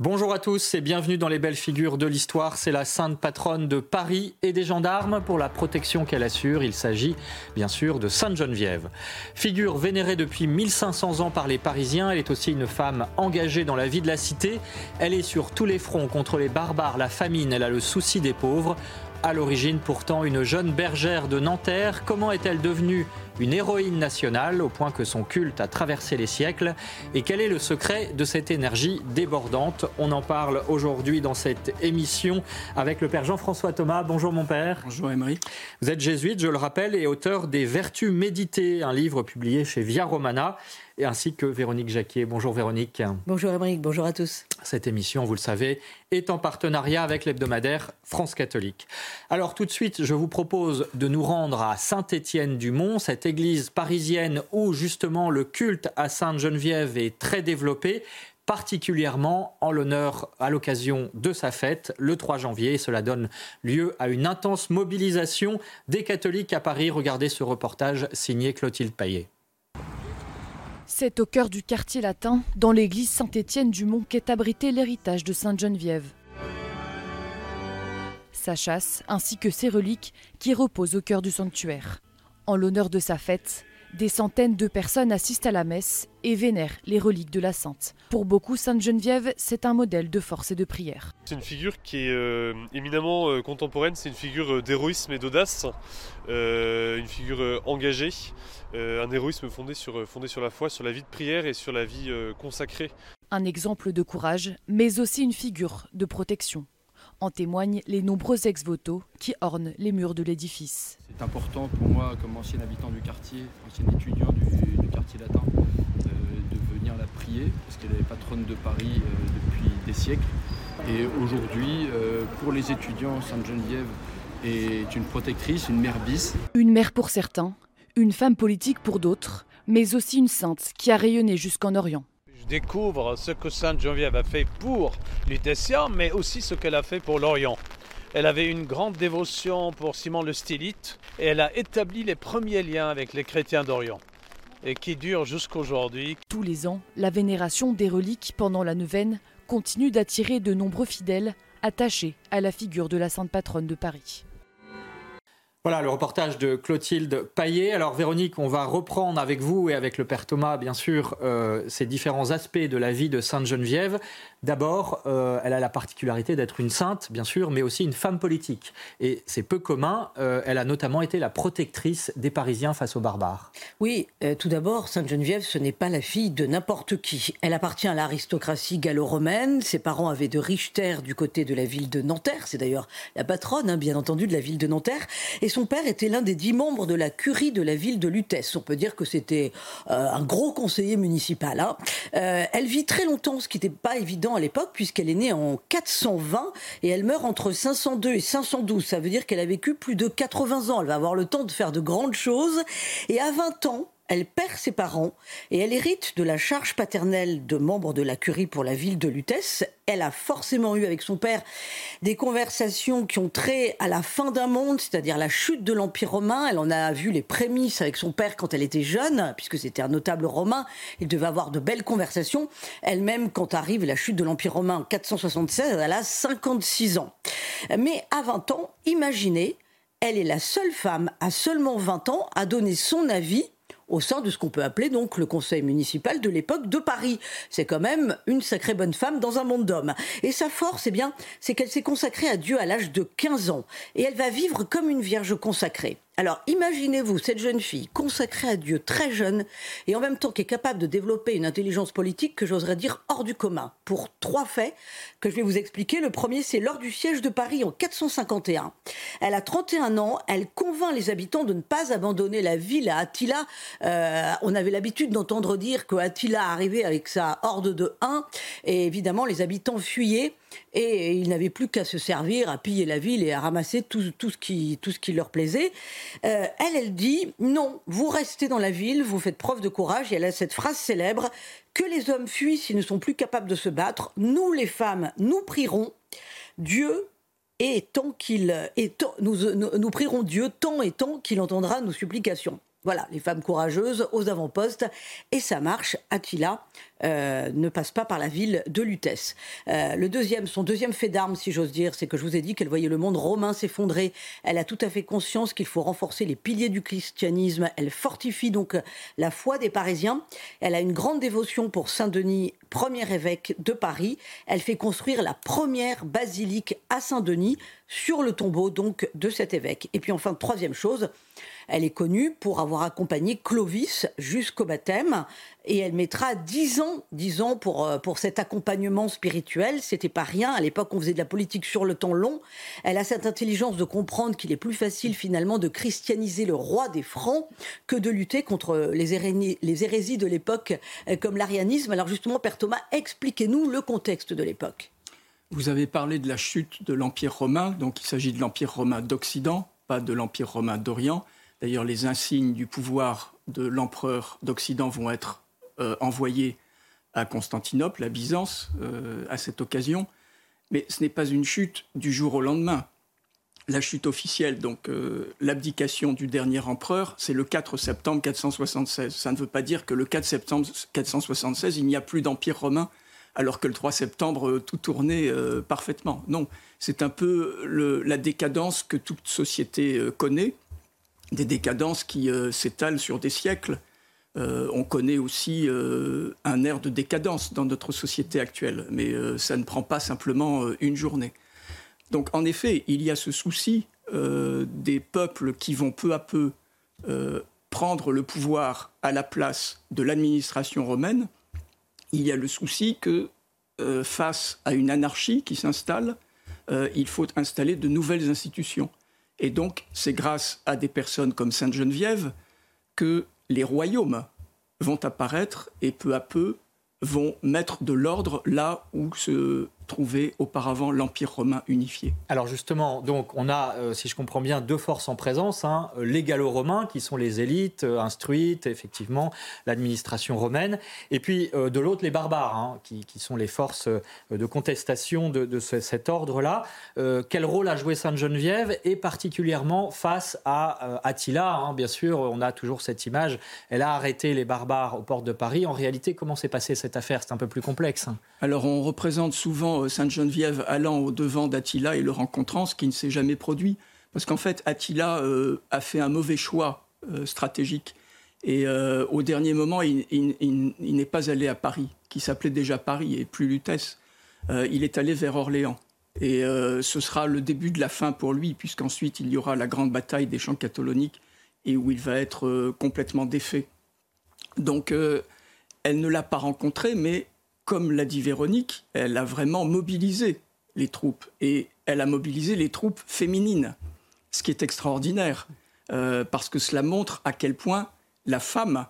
Bonjour à tous et bienvenue dans les belles figures de l'histoire. C'est la sainte patronne de Paris et des gendarmes. Pour la protection qu'elle assure, il s'agit bien sûr de Sainte Geneviève. Figure vénérée depuis 1500 ans par les Parisiens, elle est aussi une femme engagée dans la vie de la cité. Elle est sur tous les fronts contre les barbares, la famine, elle a le souci des pauvres. À l'origine pourtant une jeune bergère de Nanterre, comment est-elle devenue une héroïne nationale au point que son culte a traversé les siècles Et quel est le secret de cette énergie débordante? On en parle aujourd'hui dans cette émission avec le père Jean-François Thomas. Bonjour mon père. Bonjour Emery. Vous êtes jésuite, je le rappelle, et auteur des Vertus méditées, un livre publié chez Via Romana et ainsi que Véronique Jacquier. Bonjour Véronique. Bonjour Émeric, bonjour à tous. Cette émission, vous le savez, est en partenariat avec l'hebdomadaire France Catholique. Alors tout de suite, je vous propose de nous rendre à Saint-Étienne-du-Mont, cette église parisienne où justement le culte à Sainte-Geneviève est très développé particulièrement en l'honneur à l'occasion de sa fête le 3 janvier. cela donne lieu à une intense mobilisation des catholiques à Paris. Regardez ce reportage signé Clotilde Paillet. C'est au cœur du quartier latin, dans l'église Saint-Étienne-du-Mont, qu'est abrité l'héritage de Sainte-Geneviève. Sa chasse, ainsi que ses reliques, qui reposent au cœur du sanctuaire. En l'honneur de sa fête, des centaines de personnes assistent à la messe et vénèrent les reliques de la sainte. Pour beaucoup, Sainte Geneviève, c'est un modèle de force et de prière. C'est une figure qui est euh, éminemment euh, contemporaine, c'est une figure euh, d'héroïsme et d'audace, une figure engagée, un héroïsme fondé sur, fondé sur la foi, sur la vie de prière et sur la vie consacrée. Un exemple de courage, mais aussi une figure de protection. En témoignent les nombreux ex-voto qui ornent les murs de l'édifice. C'est important pour moi, comme ancien habitant du quartier, ancien étudiant du, quartier latin, de venir la prier, parce qu'elle est patronne de Paris euh, depuis des siècles. Et aujourd'hui, euh, pour les étudiants, Sainte-Geneviève est une protectrice, une mère bis. Une mère pour certains, une femme politique pour d'autres, mais aussi une sainte qui a rayonné jusqu'en Orient découvre ce que Sainte Geneviève a fait pour Lutétien, mais aussi ce qu'elle a fait pour l'Orient. Elle avait une grande dévotion pour Simon le Stylite et elle a établi les premiers liens avec les chrétiens d'Orient et qui durent jusqu'aujourd'hui. Tous les ans, la vénération des reliques pendant la neuvaine continue d'attirer de nombreux fidèles attachés à la figure de la sainte patronne de Paris. Voilà le reportage de Clotilde Paillet. Alors Véronique, on va reprendre avec vous et avec le Père Thomas, bien sûr, euh, ces différents aspects de la vie de Sainte Geneviève. D'abord, euh, elle a la particularité d'être une sainte, bien sûr, mais aussi une femme politique. Et c'est peu commun. Euh, elle a notamment été la protectrice des Parisiens face aux barbares. Oui, tout d'abord, Sainte Geneviève, ce n'est pas la fille de n'importe qui. Elle appartient à l'aristocratie gallo-romaine. Ses parents avaient de riches terres du côté de la ville de Nanterre. C'est d'ailleurs la patronne, hein, bien entendu, de la ville de Nanterre. Père était l'un des dix membres de la curie de la ville de Lutèce. On peut dire que c'était euh, un gros conseiller municipal. Hein. Euh, elle vit très longtemps, ce qui n'était pas évident à l'époque, puisqu'elle est née en 420 et elle meurt entre 502 et 512. Ça veut dire qu'elle a vécu plus de 80 ans. Elle va avoir le temps de faire de grandes choses. Et à 20 ans, elle perd ses parents et elle hérite de la charge paternelle de membre de la curie pour la ville de Lutèce. Elle a forcément eu avec son père des conversations qui ont trait à la fin d'un monde, c'est-à-dire la chute de l'Empire romain. Elle en a vu les prémices avec son père quand elle était jeune, puisque c'était un notable romain. Il devait avoir de belles conversations. Elle-même, quand arrive la chute de l'Empire romain en 476, elle a 56 ans. Mais à 20 ans, imaginez, elle est la seule femme à seulement 20 ans à donner son avis au sein de ce qu'on peut appeler donc le conseil municipal de l'époque de Paris. C'est quand même une sacrée bonne femme dans un monde d'hommes. Et sa force, eh bien, c'est qu'elle s'est consacrée à Dieu à l'âge de 15 ans. Et elle va vivre comme une vierge consacrée. Alors imaginez-vous cette jeune fille consacrée à Dieu très jeune et en même temps qui est capable de développer une intelligence politique que j'oserais dire hors du commun pour trois faits que je vais vous expliquer. Le premier c'est lors du siège de Paris en 451. Elle a 31 ans, elle convainc les habitants de ne pas abandonner la ville à Attila. Euh, on avait l'habitude d'entendre dire que Attila arrivait avec sa horde de 1 et évidemment les habitants fuyaient et ils n'avaient plus qu'à se servir à piller la ville et à ramasser tout, ce, qui, tout ce qui leur plaisait. Euh, elle, elle dit non, vous restez dans la ville, vous faites preuve de courage. Et elle a cette phrase célèbre que les hommes fuient s'ils ne sont plus capables de se battre. Nous, les femmes, nous prierons Dieu. Et tant qu'il, nous, nous prierons Dieu tant et tant qu'il entendra nos supplications. Voilà, les femmes courageuses aux avant-postes. Et ça marche. Attila euh, ne passe pas par la ville de Lutèce. Euh, le deuxième, son deuxième fait d'armes, si j'ose dire, c'est que je vous ai dit qu'elle voyait le monde romain s'effondrer. Elle a tout à fait conscience qu'il faut renforcer les piliers du christianisme. Elle fortifie donc la foi des Parisiens. Elle a une grande dévotion pour Saint-Denis, premier évêque de Paris. Elle fait construire la première basilique à Saint-Denis sur le tombeau donc de cet évêque. Et puis enfin, troisième chose, elle est connue pour avoir accompagné Clovis jusqu'au baptême et elle mettra dix ans, dix ans pour, euh, pour cet accompagnement spirituel. C'était pas rien. À l'époque, on faisait de la politique sur le temps long. Elle a cette intelligence de comprendre qu'il est plus facile finalement de christianiser le roi des Francs que de lutter contre les, hérésies, les hérésies de l'époque euh, comme l'arianisme. Alors justement, Père Thomas, expliquez-nous le contexte de l'époque. Vous avez parlé de la chute de l'Empire romain, donc il s'agit de l'Empire romain d'Occident, pas de l'Empire romain d'Orient. D'ailleurs, les insignes du pouvoir de l'empereur d'Occident vont être euh, envoyés à Constantinople, à Byzance, euh, à cette occasion. Mais ce n'est pas une chute du jour au lendemain. La chute officielle, donc euh, l'abdication du dernier empereur, c'est le 4 septembre 476. Ça ne veut pas dire que le 4 septembre 476, il n'y a plus d'empire romain, alors que le 3 septembre, tout tournait parfaitement. Non, c'est un peu la décadence que toute société connaît des décadences qui euh, s'étalent sur des siècles. Euh, on connaît aussi euh, un air de décadence dans notre société actuelle, mais ça ne prend pas simplement une journée. Donc en effet, il y a ce souci des peuples qui vont peu à peu prendre le pouvoir à la place de l'administration romaine. Il y a le souci que face à une anarchie qui s'installe, il faut installer de nouvelles institutions. Et donc, c'est grâce à des personnes comme Sainte Geneviève que les royaumes vont apparaître et peu à peu vont mettre de l'ordre là où se trouvait auparavant l'Empire romain unifié. Alors justement, donc on a, euh, si je comprends bien, deux forces en présence, hein, les gallo-romains qui sont les élites euh, instruites, effectivement, l'administration romaine, et puis euh, de l'autre les barbares, hein, qui, sont les forces de contestation de, cet ordre-là. quel rôle a joué Sainte-Geneviève, et particulièrement face à Attila hein, Bien sûr, on a toujours cette image, elle a arrêté les barbares aux portes de Paris. En réalité, comment s'est passée cette affaire? C'est un peu plus complexe. Alors on représente souvent euh, Sainte-Geneviève allant au devant d'Attila et le rencontrant, ce qui ne s'est jamais produit. Parce qu'en fait, Attila euh, a fait un mauvais choix euh, stratégique. Et au dernier moment, il, n'est pas allé à Paris, qui s'appelait déjà Paris et plus Lutèce. il est allé vers Orléans. Et ce sera le début de la fin pour lui, puisqu'ensuite il y aura la grande bataille des champs catholoniques et où il va être complètement défait. Donc, elle ne l'a pas rencontré, mais comme l'a dit Véronique, elle a vraiment mobilisé les troupes et elle a mobilisé les troupes féminines, ce qui est extraordinaire euh, parce que cela montre à quel point la femme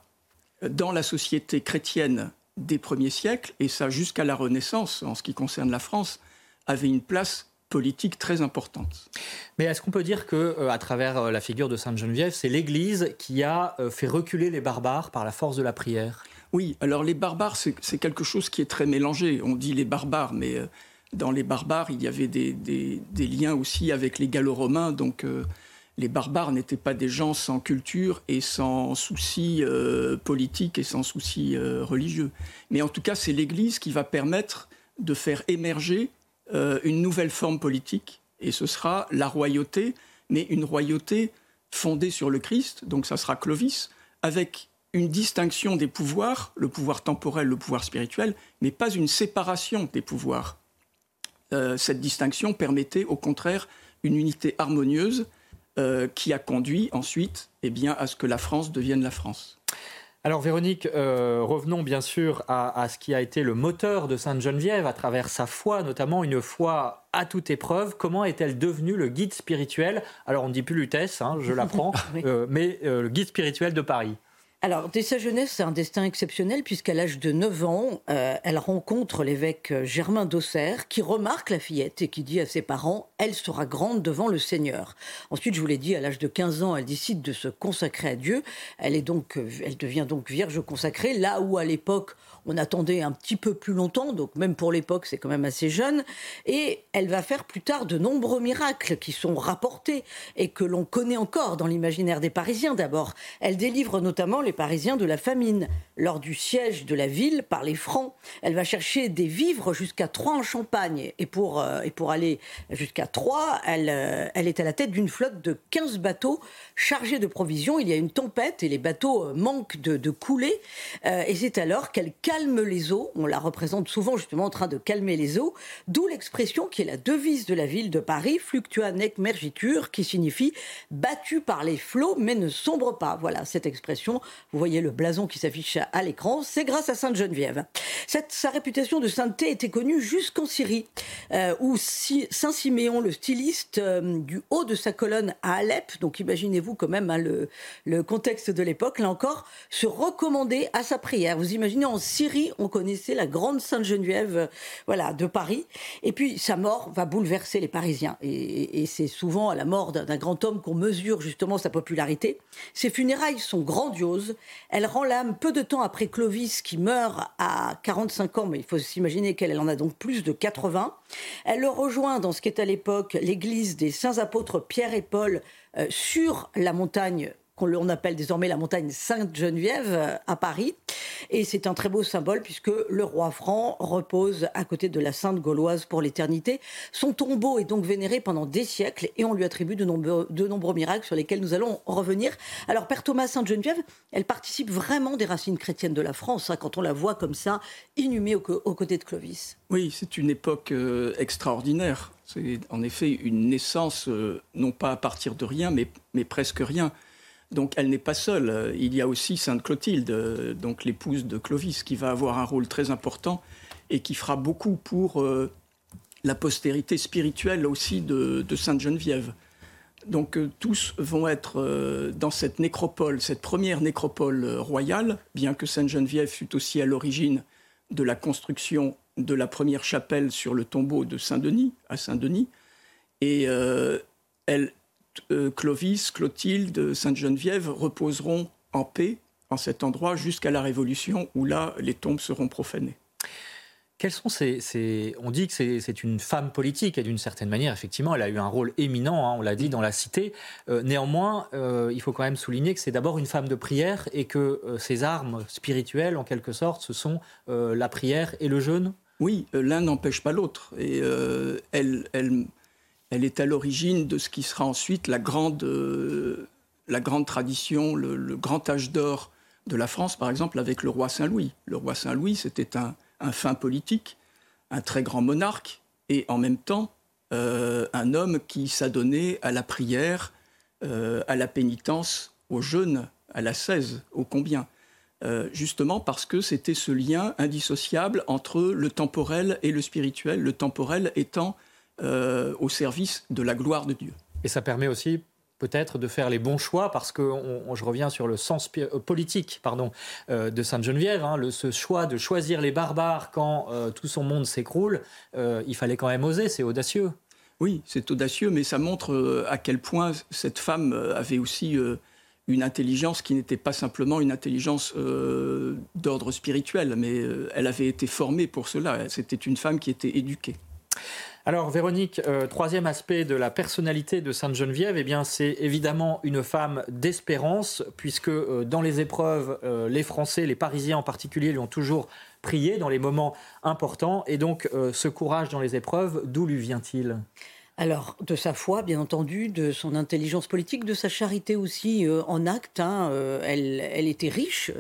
dans la société chrétienne des premiers siècles, et ça jusqu'à la Renaissance en ce qui concerne la France, avait une place politique très importante. Mais est-ce qu'on peut dire que, euh, travers euh, la figure de Sainte Geneviève, c'est l'Église qui a fait reculer les barbares par la force de la prière? Oui, alors les barbares, c'est quelque chose qui est très mélangé. On dit les barbares, mais euh, dans les barbares, il y avait des, liens aussi avec les gallo-romains. Donc euh, les barbares n'étaient pas des gens sans culture et sans soucis euh, politiques et sans soucis religieux. Mais en tout cas, c'est l'Église qui va permettre de faire émerger une nouvelle forme politique. Et ce sera la royauté, mais une royauté fondée sur le Christ. Donc ça sera Clovis, avec une distinction des pouvoirs, le pouvoir temporel, le pouvoir spirituel, mais pas une séparation des pouvoirs. Euh, cette distinction permettait au contraire une unité harmonieuse qui a conduit ensuite eh bien, à ce que la France devienne la France. Alors Véronique, euh, revenons bien sûr à, ce qui a été le moteur de Sainte-Geneviève à travers sa foi, notamment une foi à toute épreuve. Comment est-elle devenue le guide spirituel? Alors on ne dit plus Lutèce, hein, je l'apprends, euh, mais euh, le guide spirituel de Paris. Alors, dès sa jeunesse, c'est un destin exceptionnel, puisqu'à l'âge de 9 ans, euh, elle rencontre l'évêque euh, Germain d'Auxerre, qui remarque la fillette et qui dit à ses parents Elle sera grande devant le Seigneur. Ensuite, je vous l'ai dit, à l'âge de 15 ans, elle décide de se consacrer à Dieu. Elle, est donc, euh, elle devient donc vierge consacrée, là où à l'époque, on attendait un petit peu plus longtemps, donc même pour l'époque, c'est quand même assez jeune. Et elle va faire plus tard de nombreux miracles qui sont rapportés et que l'on connaît encore dans l'imaginaire des Parisiens d'abord. Elle délivre notamment les Parisiens de la famine. Lors du siège de la ville par les Francs, elle va chercher des vivres jusqu'à Troyes en Champagne. Et pour, euh, et pour aller jusqu'à Troyes, elle, euh, elle est à la tête d'une flotte de 15 bateaux chargés de provisions. Il y a une tempête et les bateaux euh, manquent de, couler. et c'est alors qu'elle calme les eaux. On la représente souvent justement en train de calmer les eaux. D'où l'expression qui est la devise de la ville de Paris, fluctua nec mergitur, qui signifie battu par les flots mais ne sombre pas. Voilà cette expression. Vous voyez le blason qui s'affiche à l'écran. C'est grâce à Sainte Geneviève. Cette, sa réputation de sainteté était connue jusqu'en Syrie, euh, où Saint Siméon, le styliste, euh, du haut de sa colonne à Alep, donc imaginez-vous quand même hein, le, contexte de l'époque, là encore, se recommandait à sa prière. Vous imaginez en Syrie on connaissait la grande Sainte Geneviève, euh, voilà, de Paris. Et puis sa mort va bouleverser les Parisiens. Et, c'est souvent à la mort d'un grand homme qu'on mesure justement sa popularité. Ses funérailles sont grandioses. Elle rend l'âme peu de temps après Clovis, qui meurt à 45 ans, mais il faut s'imaginer qu'elle en a donc plus de 80. Elle le rejoint dans ce qui est à l'époque l'église des saints apôtres Pierre et Paul euh, sur la montagne qu'on appelle désormais la montagne Sainte-Geneviève euh, à Paris. Et c'est un très beau symbole puisque le roi franc repose à côté de la Sainte Gauloise pour l'éternité. Son tombeau est donc vénéré pendant des siècles et on lui attribue de nombreux, miracles sur lesquels nous allons revenir. Alors Père Thomas Sainte-Geneviève, elle participe vraiment des racines chrétiennes de la France hein, quand on la voit comme ça, inhumée aux, côtés de Clovis. Oui, c'est une époque euh, extraordinaire. C'est en effet une naissance, euh, non pas à partir de rien, mais presque rien. Donc elle n'est pas seule. Il y a aussi Sainte Clotilde, donc l'épouse de Clovis, qui va avoir un rôle très important et qui fera beaucoup pour euh, la postérité spirituelle aussi de, Sainte Geneviève. Donc euh, tous vont être euh, dans cette nécropole, cette première nécropole royale, bien que Sainte Geneviève fût aussi à l'origine de la construction de la première chapelle sur le tombeau de Saint-Denis, à Saint-Denis. Et elle, euh, Clovis, Clotilde, Sainte-Geneviève reposeront en paix en cet endroit jusqu'à la Révolution où là, les tombes seront profanées. Quels sont ces, On dit que c'est une femme politique et d'une certaine manière, effectivement, elle a eu un rôle éminent, hein, on l'a dit, dans la cité. Euh, néanmoins, euh, il faut quand même souligner que c'est d'abord une femme de prière et que ses armes spirituelles, en quelque sorte, ce sont la prière et le jeûne? Oui, l'un n'empêche pas l'autre. Et elle, elle, elle est à l'origine de ce qui sera ensuite la grande, euh, la grande tradition, le, grand âge d'or de la France, par exemple, avec le roi Saint-Louis. Le roi Saint-Louis, c'était un, fin politique, un très grand monarque, et en même temps, euh, un homme qui s'adonnait à la prière, euh, à la pénitence, au jeûne, à la 16, au combien. justement parce que c'était ce lien indissociable entre le temporel et le spirituel, le temporel étant euh, au service de la gloire de Dieu. Et ça permet aussi peut-être de faire les bons choix parce que je reviens sur le sens euh, politique pardon euh, de Sainte Geneviève hein, le, ce choix de choisir les barbares quand tout son monde s'écroule il fallait quand même oser c'est audacieux. Oui c'est audacieux mais ça montre à quel point cette femme avait aussi une intelligence qui n'était pas simplement une intelligence d'ordre spirituel mais elle avait été formée pour cela. C'était une femme qui était éduquée alors Véronique, euh, troisième aspect de la personnalité de Sainte Geneviève, eh bien c'est évidemment une femme d'espérance, puisque euh, dans les épreuves, euh, les Français, les Parisiens en particulier, lui ont toujours prié dans les moments importants. Et donc ce courage dans les épreuves, d'où lui vient-il? Alors, de sa foi, bien entendu, de son intelligence politique, de sa charité aussi euh, en acte. Hein, euh, elle, était riche,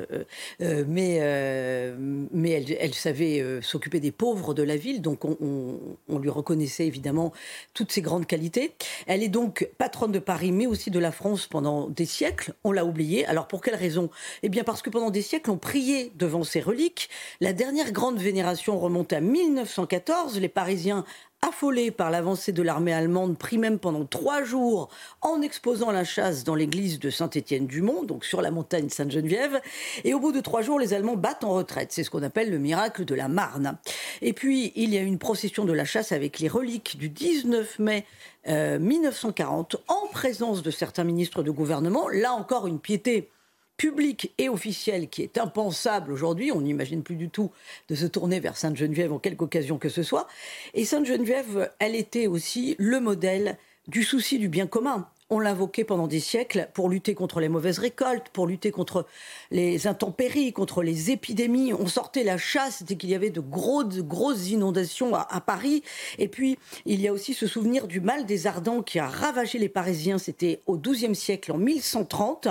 euh, mais, elle, savait s'occuper des pauvres de la ville, donc on, on, lui reconnaissait évidemment toutes ses grandes qualités. Elle est donc patronne de Paris, mais aussi de la France pendant des siècles. On l'a oublié. Alors, pour quelle raison? Eh bien, parce que pendant des siècles, on priait devant ses reliques. La dernière grande vénération remonte à 1914. Les Parisiens affolés par l'avancée de l'armée allemande, pris même pendant trois jours en exposant la chasse dans l'église de Saint-Étienne-du-Mont, donc sur la montagne Sainte-Geneviève. Et au bout de trois jours, les Allemands battent en retraite. C'est ce qu'on appelle le miracle de la Marne. Et puis, il y a une procession de la chasse avec les reliques du 19 mai 1940 euh, en présence de certains ministres de gouvernement. Là encore, une piété public et officiel qui est impensable aujourd'hui. On n'imagine plus du tout de se tourner vers Sainte-Geneviève en quelque occasion que ce soit. Et Sainte-Geneviève, elle était aussi le modèle du souci du bien commun. On l'invoquait pendant des siècles pour lutter contre les mauvaises récoltes, pour lutter contre les intempéries, contre les épidémies. On sortait la chasse dès qu'il y avait de, gros, de grosses inondations à, Paris. Et puis, il y a aussi ce souvenir du mal des Ardents qui a ravagé les Parisiens. C'était au XIIe siècle, en 1130.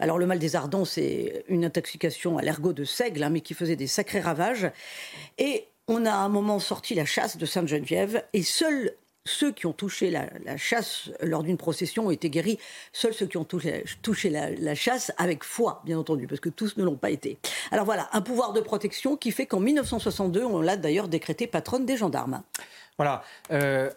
Alors le mal des ardents, c'est une intoxication à l'ergot de seigle, hein, mais qui faisait des sacrés ravages. Et on a à un moment sorti la chasse de Sainte-Geneviève, et seuls ceux qui ont touché la, chasse lors d'une procession ont été guéris. Seuls ceux qui ont touché, la, la, chasse avec foi, bien entendu, parce que tous ne l'ont pas été. Alors voilà, un pouvoir de protection qui fait qu'en 1962, on l'a d'ailleurs décrété patronne des gendarmes. Voilà. Euh,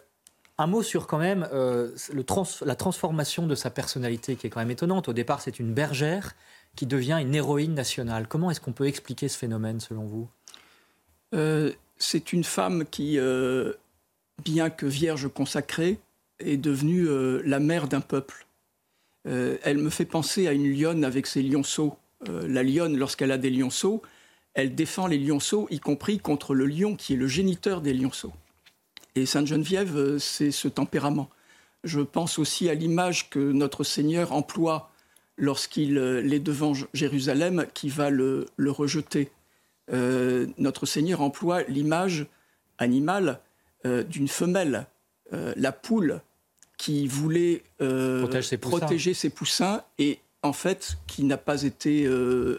un mot sur quand même euh, le trans la transformation de sa personnalité qui est quand même étonnante. Au départ, c'est une bergère qui devient une héroïne nationale. Comment est-ce qu'on peut expliquer ce phénomène selon vous? Euh, C'est une femme qui, euh, bien que vierge consacrée, est devenue euh, la mère d'un peuple. Euh, elle me fait penser à une lionne avec ses lionceaux. Euh, la lionne, lorsqu'elle a des lionceaux, elle défend les lionceaux, y compris contre le lion qui est le géniteur des lionceaux. Et Sainte-Geneviève, euh, c'est ce tempérament. Je pense aussi à l'image que notre Seigneur emploie lorsqu'il est devant Jérusalem, qui va le, rejeter. Notre Seigneur emploie l'image animale euh, d'une femelle, euh, la poule, qui voulait euh, ses protéger ses poussins et en fait qui n'a pas été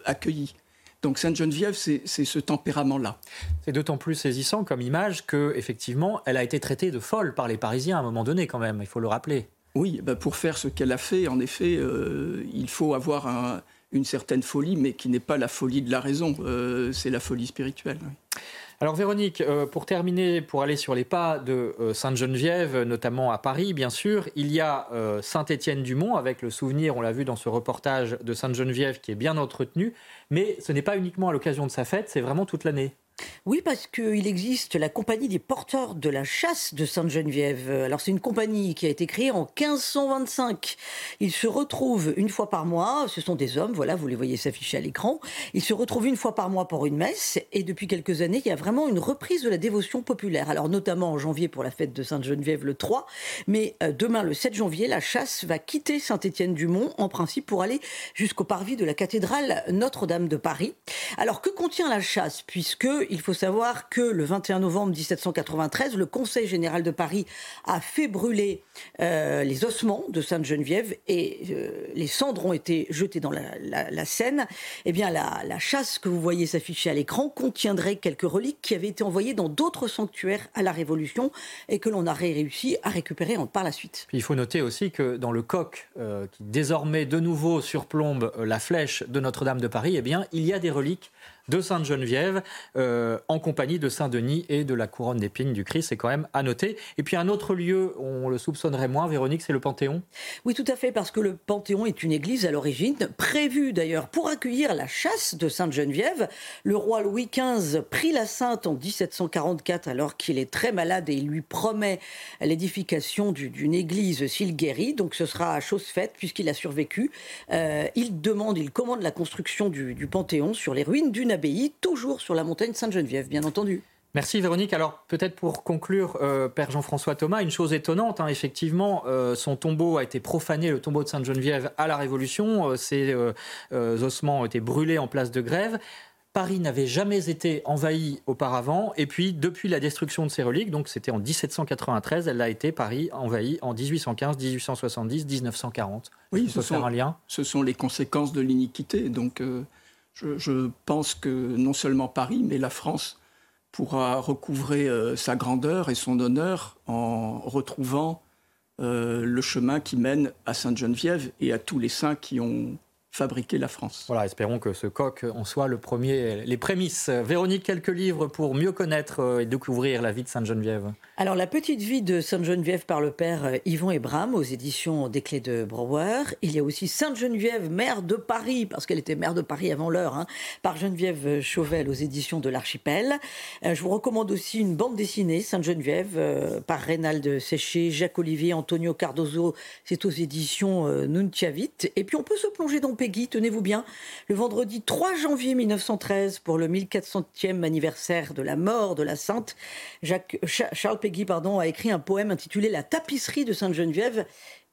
accueillie. Donc Sainte-Geneviève, c'est ce tempérament-là. C'est d'autant plus saisissant comme image que, effectivement, elle a été traitée de folle par les Parisiens à un moment donné, quand même. Il faut le rappeler. Oui, bah pour faire ce qu'elle a fait, en effet, euh, il faut avoir un, une certaine folie, mais qui n'est pas la folie de la raison. Euh, c'est la folie spirituelle. Oui. Alors Véronique, euh, pour terminer, pour aller sur les pas de euh, Sainte-Geneviève, notamment à Paris, bien sûr, il y a euh, Saint-Étienne-du-Mont, avec le souvenir, on l'a vu dans ce reportage de Sainte-Geneviève, qui est bien entretenu, mais ce n'est pas uniquement à l'occasion de sa fête, c'est vraiment toute l'année. Oui, parce qu'il existe la compagnie des porteurs de la chasse de Sainte-Geneviève. Alors, c'est une compagnie qui a été créée en 1525. Ils se retrouvent une fois par mois. Ce sont des hommes, voilà, vous les voyez s'afficher à l'écran. Ils se retrouvent une fois par mois pour une messe. Et depuis quelques années, il y a vraiment une reprise de la dévotion populaire. Alors, notamment en janvier pour la fête de Sainte-Geneviève le 3. Mais euh, demain, le 7 janvier, la chasse va quitter Saint-Étienne-du-Mont, en principe, pour aller jusqu'au parvis de la cathédrale Notre-Dame de Paris. Alors, que contient la chasse? Puisque il faut savoir que le 21 novembre 1793, le Conseil général de Paris a fait brûler euh, les ossements de Sainte-Geneviève et euh, les cendres ont été jetées dans la, Seine. Eh bien, la, chasse que vous voyez s'afficher à l'écran contiendrait quelques reliques qui avaient été envoyées dans d'autres sanctuaires à la Révolution et que l'on a réussi à récupérer par la suite. Il faut noter aussi que dans le coq euh, qui désormais de nouveau surplombe la flèche de Notre-Dame de Paris, eh bien, il y a des reliques de Sainte-Geneviève euh, en compagnie de Saint-Denis et de la couronne d'épines du Christ. C'est quand même à noter. Et puis un autre lieu, on le soupçonnerait moins, Véronique, c'est le Panthéon Oui, tout à fait, parce que le Panthéon est une église à l'origine, prévue d'ailleurs pour accueillir la chasse de Sainte-Geneviève. Le roi Louis XV prit la sainte en 1744 alors qu'il est très malade et il lui promet l'édification d'une église s'il guérit. Donc ce sera chose faite puisqu'il a survécu. Euh, il demande, il commande la construction du, Panthéon sur les ruines d'une toujours sur la montagne Sainte-Geneviève, bien entendu. Merci Véronique. Alors peut-être pour conclure, euh, Père Jean-François Thomas, une chose étonnante, hein, effectivement, euh, son tombeau a été profané, le tombeau de Sainte-Geneviève, à la Révolution. Euh, ses euh, ossements ont été brûlés en place de grève. Paris n'avait jamais été envahi auparavant, et puis depuis la destruction de ces reliques, donc c'était en 1793, elle a été Paris envahi en 1815, 1870, 1940. Oui, ce sont, un lien? Ce sont les conséquences de l'iniquité. Donc, euh, je, pense que non seulement Paris, mais la France pourra recouvrer euh, sa grandeur et son honneur en retrouvant euh, le chemin qui mène à Sainte-Geneviève et à tous les saints qui ont fabriquer la France. Voilà, espérons que ce coq en soit le premier, les prémices. Véronique, quelques livres pour mieux connaître euh, et découvrir la vie de Sainte-Geneviève. Alors, la petite vie de Sainte-Geneviève par le père euh, Yvon Ebram aux éditions des Clés de Brouwer. Il y a aussi Sainte-Geneviève, mère de Paris, parce qu'elle était mère de Paris avant l'heure, hein, par Geneviève Chauvel aux éditions de l'Archipel. Euh, je vous recommande aussi une bande dessinée, Sainte-Geneviève, par Reynald Séché, Jacques Olivier, Antonio Cardozo. C'est aux éditions Nuntiavit. Et puis, on peut se plonger dans Peggy, tenez-vous bien, le vendredi 3 janvier 1913, pour le 1400e anniversaire de la mort de la sainte, Jacques, Charles Peggy pardon, a écrit un poème intitulé La tapisserie de Sainte-Geneviève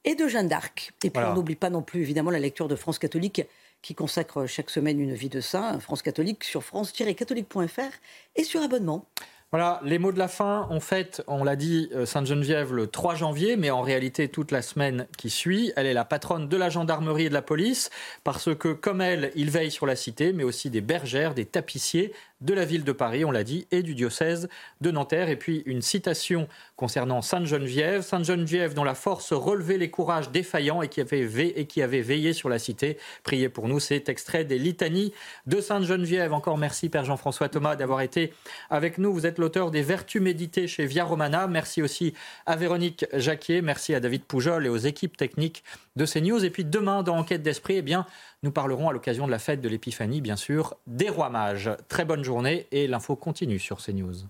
et de Jeanne d'Arc. Et puis on n'oublie pas non plus évidemment la lecture de France catholique qui consacre chaque semaine une vie de saint, France catholique sur france-catholique.fr et sur abonnement. Voilà, les mots de la fin. En fait, on l'a dit, euh, Sainte-Geneviève le 3 janvier, mais en réalité toute la semaine qui suit. Elle est la patronne de la gendarmerie et de la police, parce que comme elle, il veille sur la cité, mais aussi des bergères, des tapissiers, de la ville de Paris, on l'a dit, et du diocèse de Nanterre. Et puis une citation concernant Sainte-Geneviève. Sainte-Geneviève dont la force relevait les courages défaillants et qui avait, et qui avait veillé sur la cité. Priez pour nous, c'est extrait des litanies de Sainte-Geneviève. Encore merci Père Jean-François Thomas d'avoir été avec nous. Vous êtes l'auteur des Vertus méditées chez Via Romana. Merci aussi à Véronique Jacquier, merci à David Poujol et aux équipes techniques de CNews. Et puis demain, dans Enquête d'Esprit, eh bien, nous parlerons à l'occasion de la fête de l'Épiphanie, bien sûr, des rois mages. Très bonne journée et l'info continue sur CNews.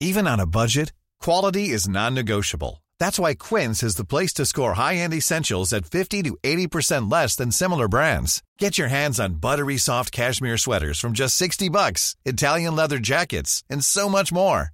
Even on a budget, quality is non-negotiable. That's why Quince is the place to score high-end essentials at 50 to 80% less than similar brands. Get your hands on buttery soft cashmere sweaters from just 60 bucks, Italian leather jackets, and so much more.